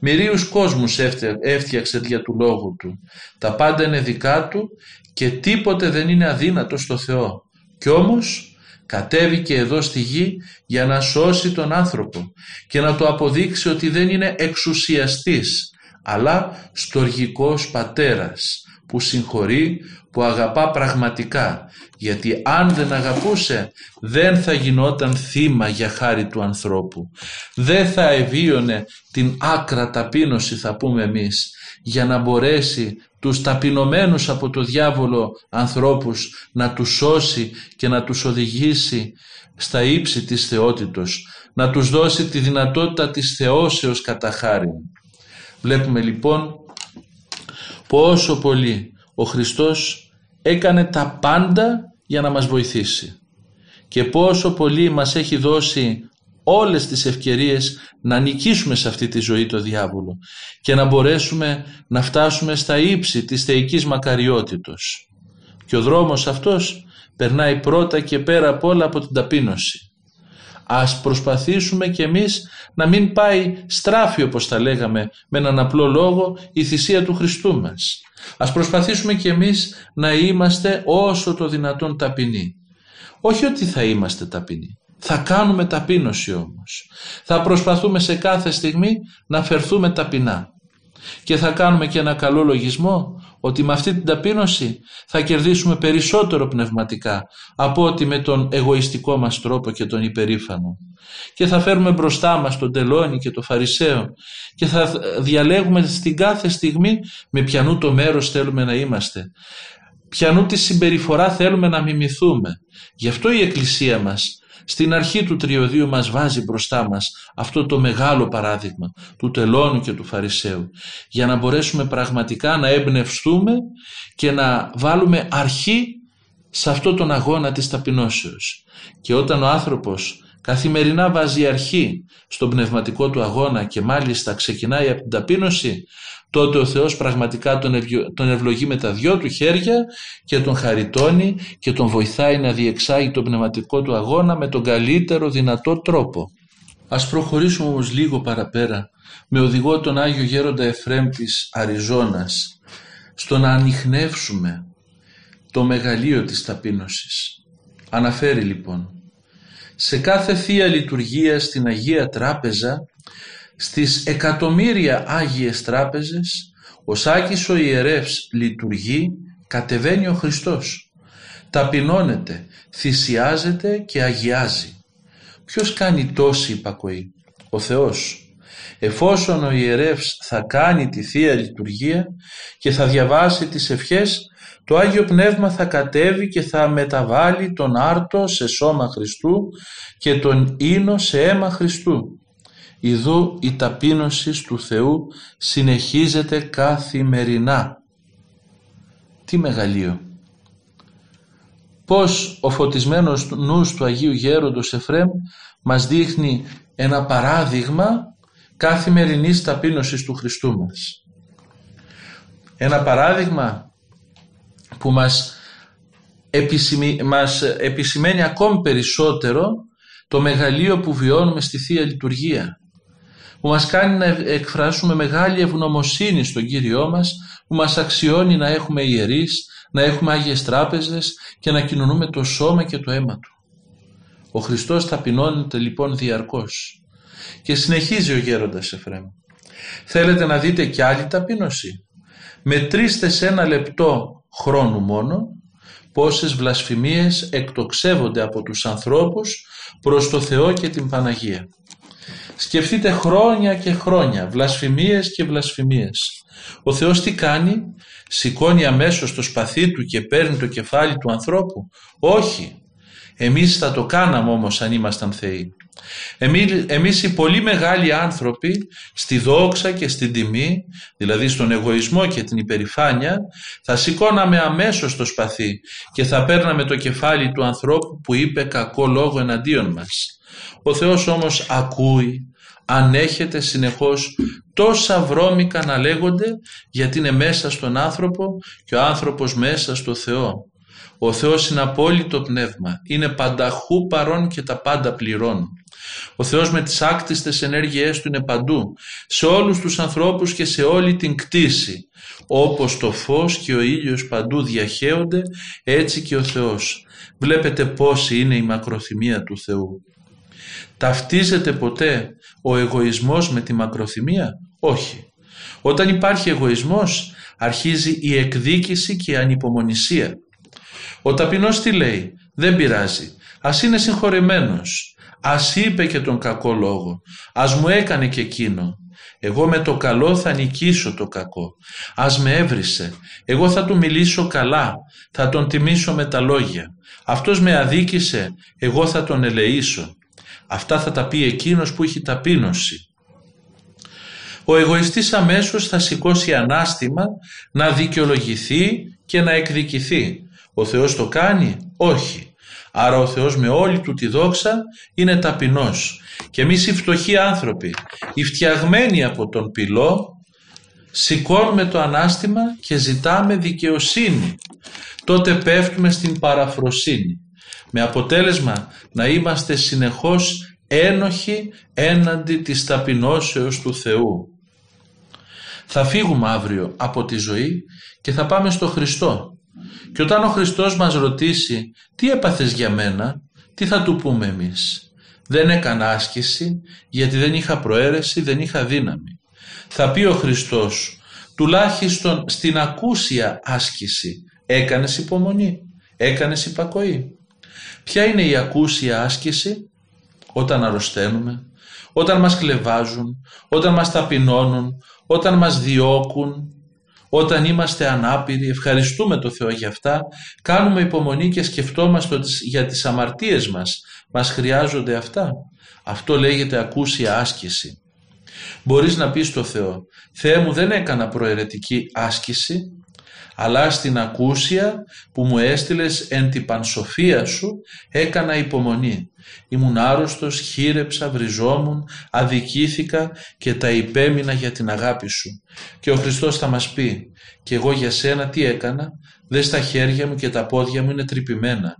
Μυρίους κόσμους έφτιαξε για του Λόγου Του. Τα πάντα είναι δικά Του και τίποτε δεν είναι αδύνατο στο Θεό. Κι όμως κατέβηκε εδώ στη γη για να σώσει τον άνθρωπο και να του αποδείξει ότι δεν είναι εξουσιαστής αλλά στοργικός πατέρας που συγχωρεί, που αγαπά πραγματικά. Γιατί αν δεν αγαπούσε δεν θα γινόταν θύμα για χάρη του ανθρώπου. Δεν θα ευίωνε την άκρα ταπείνωση θα πούμε εμείς για να μπορέσει τους ταπεινωμένους από το διάβολο ανθρώπους να τους σώσει και να τους οδηγήσει στα ύψη της θεότητος, να τους δώσει τη δυνατότητα της θεώσεως κατά χάρη. Βλέπουμε λοιπόν πόσο πολύ ο Χριστός έκανε τα πάντα για να μας βοηθήσει και πόσο πολύ μας έχει δώσει όλες τις ευκαιρίες να νικήσουμε σε αυτή τη ζωή το διάβολο και να μπορέσουμε να φτάσουμε στα ύψη της θεϊκής μακαριότητος. Και ο δρόμος αυτός περνάει πρώτα και πέρα απ' όλα από την ταπείνωση. Ας προσπαθήσουμε κι εμείς να μην πάει στράφη όπως τα λέγαμε με έναν απλό λόγο η θυσία του Χριστού μας. Ας προσπαθήσουμε κι εμείς να είμαστε όσο το δυνατόν ταπεινοί. Όχι ότι θα είμαστε ταπεινοί. Θα κάνουμε ταπείνωση όμως. Θα προσπαθούμε σε κάθε στιγμή να φερθούμε ταπεινά. Και θα κάνουμε και ένα καλό λογισμό ότι με αυτή την ταπείνωση θα κερδίσουμε περισσότερο πνευματικά από ότι με τον εγωιστικό μας τρόπο και τον υπερήφανο. Και θα φέρουμε μπροστά μας τον τελώνη και τον φαρισαίο και θα διαλέγουμε στην κάθε στιγμή με ποιανού το μέρος θέλουμε να είμαστε. Ποιανού τη συμπεριφορά θέλουμε να μιμηθούμε. Γι' αυτό η Εκκλησία μας στην αρχή του τριωδίου μας βάζει μπροστά μας αυτό το μεγάλο παράδειγμα του τελώνου και του φαρισαίου για να μπορέσουμε πραγματικά να εμπνευστούμε και να βάλουμε αρχή σε αυτό τον αγώνα της ταπεινώσεως. Και όταν ο άνθρωπος καθημερινά βάζει αρχή στον πνευματικό του αγώνα και μάλιστα ξεκινάει από την ταπείνωση, τότε ο Θεός πραγματικά τον ευλογεί με τα δυο του χέρια και τον χαριτώνει και τον βοηθάει να διεξάγει τον πνευματικό του αγώνα με τον καλύτερο δυνατό τρόπο. Ας προχωρήσουμε όμως λίγο παραπέρα με οδηγό τον Άγιο Γέροντα Εφρέμ της Αριζώνας στο να ανοιχνεύσουμε το μεγαλείο της ταπείνωσης. Αναφέρει λοιπόν σε κάθε Θεία Λειτουργία στην Αγία Τράπεζα στις εκατομμύρια Άγιες Τράπεζες ο Σάκης ο ιερεύς λειτουργεί, κατεβαίνει ο Χριστός. Ταπεινώνεται, θυσιάζεται και αγιάζει. Ποιος κάνει τόση υπακοή, ο Θεός. Εφόσον ο ιερεύς θα κάνει τη Θεία Λειτουργία και θα διαβάσει τις ευχές, το Άγιο Πνεύμα θα κατέβει και θα μεταβάλει τον άρτο σε σώμα Χριστού και τον ίνο σε αίμα Χριστού. Ιδού η ταπείνωση του Θεού συνεχίζεται καθημερινά. Τι μεγαλείο. Πώς ο φωτισμένος νους του Αγίου Γέροντος Εφρέμ μας δείχνει ένα παράδειγμα καθημερινής ταπείνωσης του Χριστού μας. Ένα παράδειγμα που μας, επισημεί, μας επισημαίνει ακόμη περισσότερο το μεγαλείο που βιώνουμε στη Θεία Λειτουργία που μας κάνει να εκφράσουμε μεγάλη ευγνωμοσύνη στον Κύριό μας που μας αξιώνει να έχουμε ιερείς, να έχουμε Άγιες Τράπεζες και να κοινωνούμε το σώμα και το αίμα Του. Ο Χριστός ταπεινώνεται λοιπόν διαρκώς και συνεχίζει ο γέροντας Εφραίμ. Θέλετε να δείτε κι άλλη ταπείνωση. Μετρήστε σε ένα λεπτό χρόνου μόνο πόσες βλασφημίες εκτοξεύονται από τους ανθρώπους προς το Θεό και την Παναγία. Σκεφτείτε χρόνια και χρόνια, βλασφημίες και βλασφημίες. Ο Θεός τι κάνει, σηκώνει αμέσως το σπαθί του και παίρνει το κεφάλι του ανθρώπου. Όχι, εμείς θα το κάναμε όμως αν ήμασταν θεοί. Εμείς, εμείς οι πολύ μεγάλοι άνθρωποι στη δόξα και στην τιμή, δηλαδή στον εγωισμό και την υπερηφάνεια, θα σηκώναμε αμέσως το σπαθί και θα παίρναμε το κεφάλι του ανθρώπου που είπε κακό λόγο εναντίον μας. Ο Θεός όμως ακούει, ανέχεται συνεχώς τόσα βρώμικα να λέγονται γιατί είναι μέσα στον άνθρωπο και ο άνθρωπος μέσα στο Θεό. Ο Θεός είναι απόλυτο πνεύμα, είναι πανταχού παρόν και τα πάντα πληρών. Ο Θεός με τις άκτιστες ενέργειές Του είναι παντού, σε όλους τους ανθρώπους και σε όλη την κτήση. Όπως το φως και ο ήλιος παντού διαχέονται, έτσι και ο Θεός. Βλέπετε πόση είναι η μακροθυμία του Θεού. Ταυτίζεται ποτέ ο εγωισμός με τη μακροθυμία; Όχι. Όταν υπάρχει εγωισμός αρχίζει η εκδίκηση και η ανυπομονησία. Ο ταπεινός τι λέει, δεν πειράζει, ας είναι συγχωρεμένος, ας είπε και τον κακό λόγο, ας μου έκανε και εκείνο, εγώ με το καλό θα νικήσω το κακό. Ας με έβρισε. Εγώ θα του μιλήσω καλά. Θα τον τιμήσω με τα λόγια. Αυτός με αδίκησε. Εγώ θα τον ελεήσω. Αυτά θα τα πει εκείνος που έχει ταπείνωση. Ο εγωιστής αμέσως θα σηκώσει ανάστημα να δικαιολογηθεί και να εκδικηθεί. Ο Θεός το κάνει; Όχι. Άρα ο Θεός με όλη του τη δόξα είναι ταπεινός. Και εμείς οι φτωχοί άνθρωποι, οι φτιαγμένοι από τον πυλό, σηκώνουμε το ανάστημα και ζητάμε δικαιοσύνη. Τότε πέφτουμε στην παραφροσύνη. Με αποτέλεσμα να είμαστε συνεχώς ένοχοι έναντι της ταπεινώσεως του Θεού. Θα φύγουμε αύριο από τη ζωή και θα πάμε στο Χριστό. Και όταν ο Χριστός μας ρωτήσει τι έπαθες για μένα, τι θα του πούμε εμείς; Δεν έκανα άσκηση γιατί δεν είχα προαίρεση, δεν είχα δύναμη. Θα πει ο Χριστός, τουλάχιστον στην ακούσια άσκηση έκανες υπομονή, έκανες υπακοή. Ποια είναι η ακούσια άσκηση όταν αρρωσταίνουμε, όταν μας κλεβάζουν, όταν μας ταπεινώνουν, όταν μας διώκουν, όταν είμαστε ανάπηροι, ευχαριστούμε το Θεό για αυτά, κάνουμε υπομονή και σκεφτόμαστε ότι για τις αμαρτίες μας μας χρειάζονται αυτά. Αυτό λέγεται ακούσια άσκηση. Μπορείς να πεις στο Θεό, Θεέ μου δεν έκανα προαιρετική άσκηση, αλλά στην ακούσια που μου έστειλες εν την πανσοφία σου έκανα υπομονή. Ήμουν άρρωστος, χείρεψα, βριζόμουν, αδικήθηκα και τα υπέμεινα για την αγάπη σου. Και ο Χριστός θα μας πει «Και εγώ για σένα τι έκανα, δες τα χέρια μου και τα πόδια μου είναι τρυπημένα,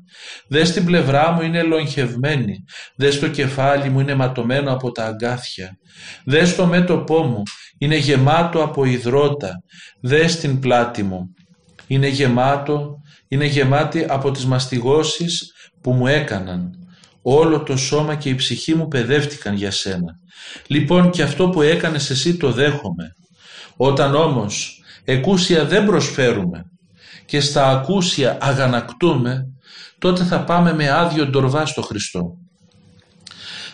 δες την πλευρά μου είναι ελογχευμένη, δες το κεφάλι μου είναι ματωμένο από τα αγκάθια, δες το μέτωπό μου είναι γεμάτο από υδρότα, δες την πλάτη μου, είναι γεμάτο, είναι γεμάτη από τις μαστιγώσεις που μου έκαναν. Όλο το σώμα και η ψυχή μου παιδεύτηκαν για σένα. Λοιπόν και αυτό που έκανες εσύ το δέχομαι. Όταν όμως εκούσια δεν προσφέρουμε και στα ακούσια αγανακτούμε, τότε θα πάμε με άδειο ντορβά στο Χριστό.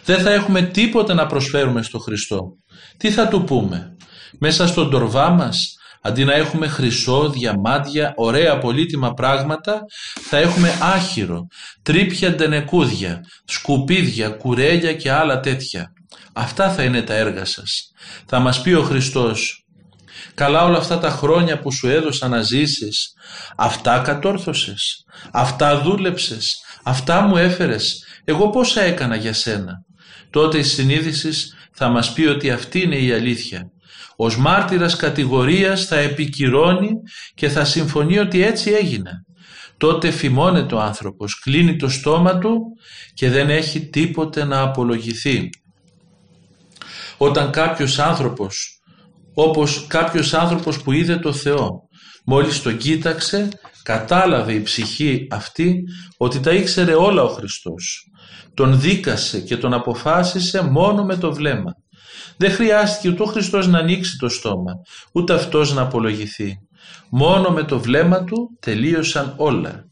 Δεν θα έχουμε τίποτα να προσφέρουμε στο Χριστό. Τι θα του πούμε; Μέσα στον τορβά μας Αντί να έχουμε χρυσό, διαμάντια, ωραία πολύτιμα πράγματα, θα έχουμε άχυρο, τρίπια ντενεκούδια, σκουπίδια, κουρέλια και άλλα τέτοια. Αυτά θα είναι τα έργα σας. Θα μας πει ο Χριστός, καλά όλα αυτά τα χρόνια που σου έδωσα να ζήσεις, αυτά κατόρθωσες, αυτά δούλεψες, αυτά μου έφερες, εγώ πόσα έκανα για σένα; Τότε η συνείδησης θα μας πει ότι αυτή είναι η αλήθεια ως μάρτυρας κατηγορίας θα επικυρώνει και θα συμφωνεί ότι έτσι έγινε. Τότε φημώνεται ο άνθρωπος, κλείνει το στόμα του και δεν έχει τίποτε να απολογηθεί. Όταν κάποιος άνθρωπος, όπως κάποιος άνθρωπος που είδε το Θεό, μόλις τον κοίταξε, κατάλαβε η ψυχή αυτή ότι τα ήξερε όλα ο Χριστός. Τον δίκασε και τον αποφάσισε μόνο με το βλέμμα. Δεν χρειάστηκε ούτε ο Χριστός να ανοίξει το στόμα, ούτε αυτός να απολογηθεί. Μόνο με το βλέμμα του τελείωσαν όλα.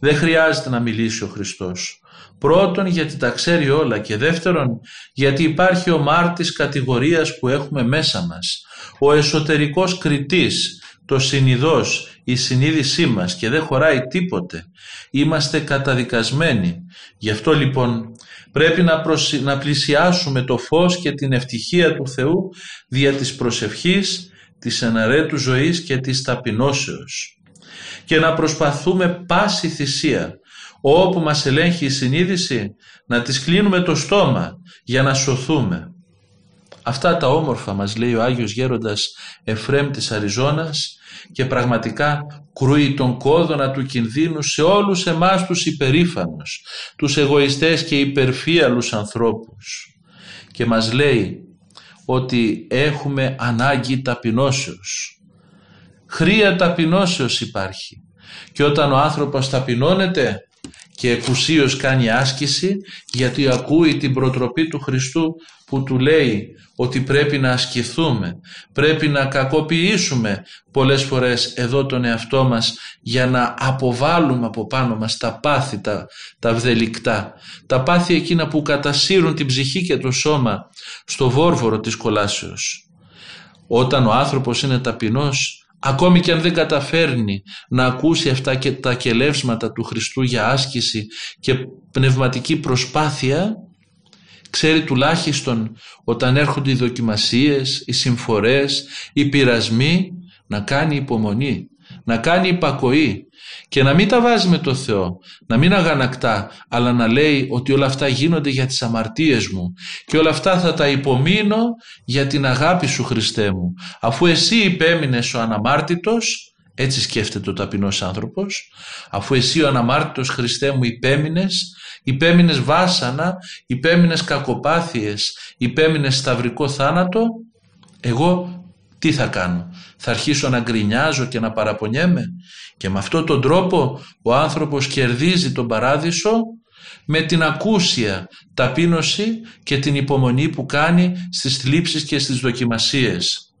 Δεν χρειάζεται να μιλήσει ο Χριστός. Πρώτον γιατί τα ξέρει όλα και δεύτερον γιατί υπάρχει ο μάρτης κατηγορίας που έχουμε μέσα μας. Ο εσωτερικός κριτής, το συνειδός, η συνείδησή μας και δεν χωράει τίποτε. Είμαστε καταδικασμένοι. Γι' αυτό λοιπόν πρέπει να, να πλησιάσουμε το φως και την ευτυχία του Θεού δια της προσευχής, της εναρέτου ζωής και της ταπεινώσεως. Και να προσπαθούμε πάση θυσία όπου μας ελέγχει η συνείδηση να τις κλείνουμε το στόμα για να σωθούμε. Αυτά τα όμορφα μας λέει ο Άγιος Γέροντας Εφρέμ της Αριζόνας και πραγματικά κρούει τον κόδωνα του κινδύνου σε όλους εμάς τους υπερήφανους, τους εγωιστές και υπερφύαλους ανθρώπους και μας λέει ότι έχουμε ανάγκη ταπεινώσεως. Χρία ταπεινώσεως υπάρχει και όταν ο άνθρωπος ταπεινώνεται και εκουσίως κάνει άσκηση γιατί ακούει την προτροπή του Χριστού που του λέει ότι πρέπει να ασκηθούμε, πρέπει να κακοποιήσουμε πολλές φορές εδώ τον εαυτό μας για να αποβάλουμε από πάνω μας τα πάθη τα, τα βδελικτά, τα πάθη εκείνα που κατασύρουν την ψυχή και το σώμα στο βόρβορο της κολάσεως. Όταν ο άνθρωπος είναι ταπεινός ακόμη και αν δεν καταφέρνει να ακούσει αυτά και τα κελεύσματα του Χριστού για άσκηση και πνευματική προσπάθεια, ξέρει τουλάχιστον όταν έρχονται οι δοκιμασίες, οι συμφορές, οι πειρασμοί, να κάνει υπομονή, να κάνει υπακοή και να μην τα βάζει με το Θεό, να μην αγανακτά, αλλά να λέει ότι όλα αυτά γίνονται για τις αμαρτίες μου και όλα αυτά θα τα υπομείνω για την αγάπη σου Χριστέ μου. Αφού εσύ υπέμεινες ο αναμάρτητος, έτσι σκέφτεται ο ταπεινός άνθρωπος, αφού εσύ ο αναμάρτητος Χριστέ μου υπέμεινες, υπέμεινες βάσανα, υπέμεινες κακοπάθειες, υπέμεινες σταυρικό θάνατο, εγώ τι θα κάνω, θα αρχίσω να γκρινιάζω και να παραπονιέμαι; Και με αυτόν τον τρόπο ο άνθρωπος κερδίζει τον παράδεισο με την ακούσια ταπείνωση και την υπομονή που κάνει στις θλίψεις και στις δοκιμασίες.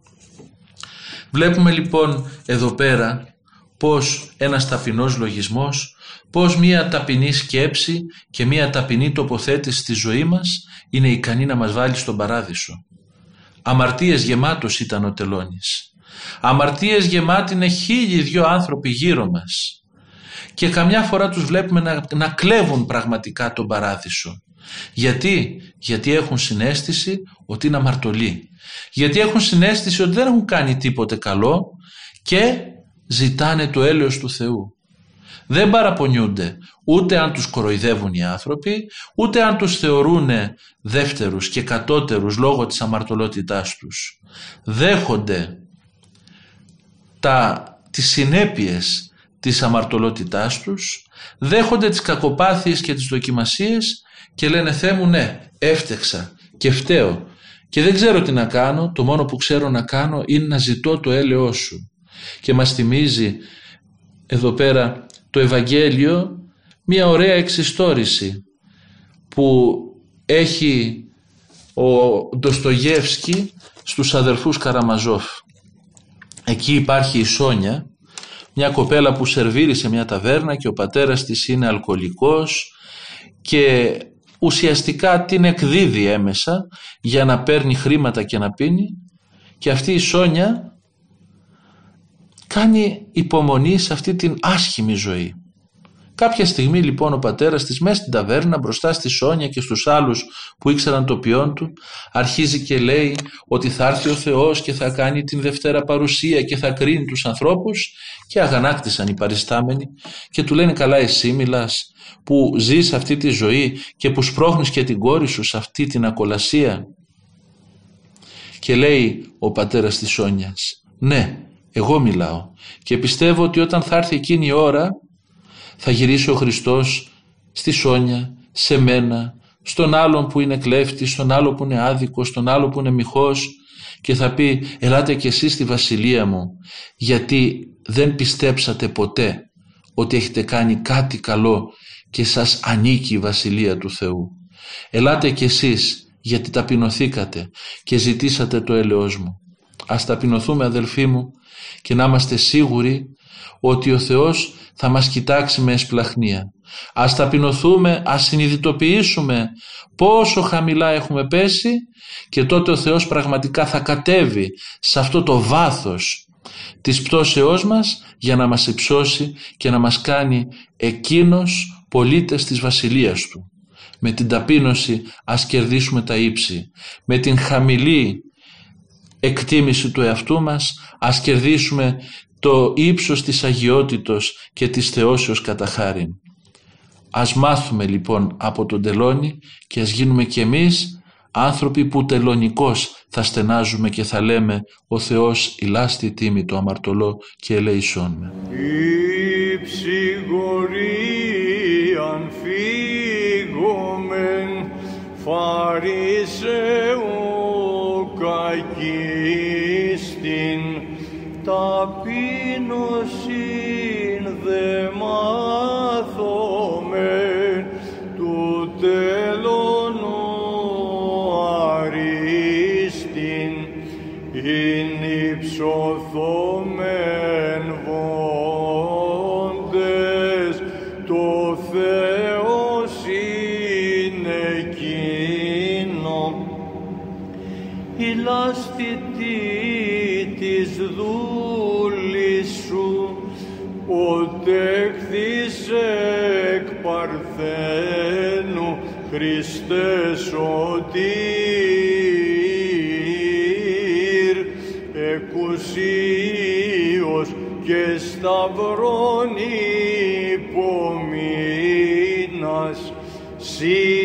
Βλέπουμε λοιπόν εδώ πέρα πως ένας ταπεινός λογισμός, πως μία ταπεινή σκέψη και μία ταπεινή τοποθέτηση στη ζωή μας είναι ικανή να μας βάλει στον παράδεισο. Αμαρτίες γεμάτος ήταν ο Τελώνης. Αμαρτίες γεμάτοι είναι χίλιοι δυο άνθρωποι γύρω μας. Και καμιά φορά τους βλέπουμε να, να κλέβουν πραγματικά τον παράδεισο. Γιατί; Γιατί έχουν συνέστηση ότι είναι αμαρτωλοί. Γιατί έχουν συνέστηση ότι δεν έχουν κάνει τίποτε καλό και ζητάνε το έλεος του Θεού. Δεν παραπονιούνται ούτε αν τους κοροϊδεύουν οι άνθρωποι, ούτε αν τους θεωρούν δεύτερους και κατώτερους λόγω της αμαρτωλότητάς τους. Δέχονται τα, τις συνέπειες της αμαρτωλότητάς τους, δέχονται τις κακοπάθειες και τις δοκιμασίες και λένε «Θεέ μου ναι, έφτεξα και φταίω και δεν ξέρω τι να κάνω, το μόνο που ξέρω να κάνω είναι να ζητώ το έλεος σου». Και μας θυμίζει εδώ πέρα το Ευαγγέλιο μια ωραία εξιστόρηση που έχει ο Ντοστογεύσκη στους αδερφούς Καραμαζόφ. Εκεί υπάρχει η Σόνια, μια κοπέλα που σερβίρει σε μια ταβέρνα και ο πατέρας της είναι αλκοολικός και ουσιαστικά την εκδίδει έμεσα για να παίρνει χρήματα και να πίνει και αυτή η Σόνια κάνει υπομονή σε αυτή την άσχημη ζωή. Κάποια στιγμή λοιπόν ο πατέρας της μέσα στην ταβέρνα μπροστά στη Σόνια και στους άλλους που ήξεραν το ποιόν του αρχίζει και λέει ότι θα έρθει ο Θεός και θα κάνει την Δευτέρα παρουσία και θα κρίνει τους ανθρώπους και αγανάκτησαν οι παριστάμενοι και του λένε καλά εσύ μιλάς που ζεις αυτή τη ζωή και που σπρώχνεις και την κόρη σου σε αυτή την ακολασία και λέει ο πατέρας της Σόνιας ναι εγώ μιλάω και πιστεύω ότι όταν θα έρθει εκείνη η ώρα θα γυρίσει ο Χριστός στη Σόνια, σε μένα, στον άλλον που είναι κλέφτης, στον άλλο που είναι άδικος, στον άλλο που είναι μοιχός και θα πει ελάτε κι εσείς στη βασιλεία μου γιατί δεν πιστέψατε ποτέ ότι έχετε κάνει κάτι καλό και σας ανήκει η βασιλεία του Θεού. Ελάτε κι εσείς γιατί ταπεινωθήκατε και ζητήσατε το έλεος μου. Ας ταπεινωθούμε αδελφοί μου και να είμαστε σίγουροι ότι ο Θεός θα μας κοιτάξει με εσπλαχνία. Ας ταπεινωθούμε, ας συνειδητοποιήσουμε πόσο χαμηλά έχουμε πέσει και τότε ο Θεός πραγματικά θα κατέβει σε αυτό το βάθος της πτώσεώς μας για να μας υψώσει και να μας κάνει εκείνος πολίτες της βασιλείας Του. Με την ταπείνωση ας κερδίσουμε τα ύψη. Με την χαμηλή εκτίμηση του εαυτού μας ας κερδίσουμε το ύψος της αγιότητος και της θεώσεως κατά χάριν. Ας μάθουμε λοιπόν από τον τελώνη και ας γίνουμε κι εμείς άνθρωποι που τελωνικώς θα στενάζουμε και θα λέμε «Ο Θεός ηλάστη τίμη το αμαρτωλό και ελεησόν με». Υψηγορίαν φύγομεν φαρισαίου nos της εκ Παρθένου Χριστέ σωτήρ. Εκουσίως και σταυρών υπομείνας συνήθως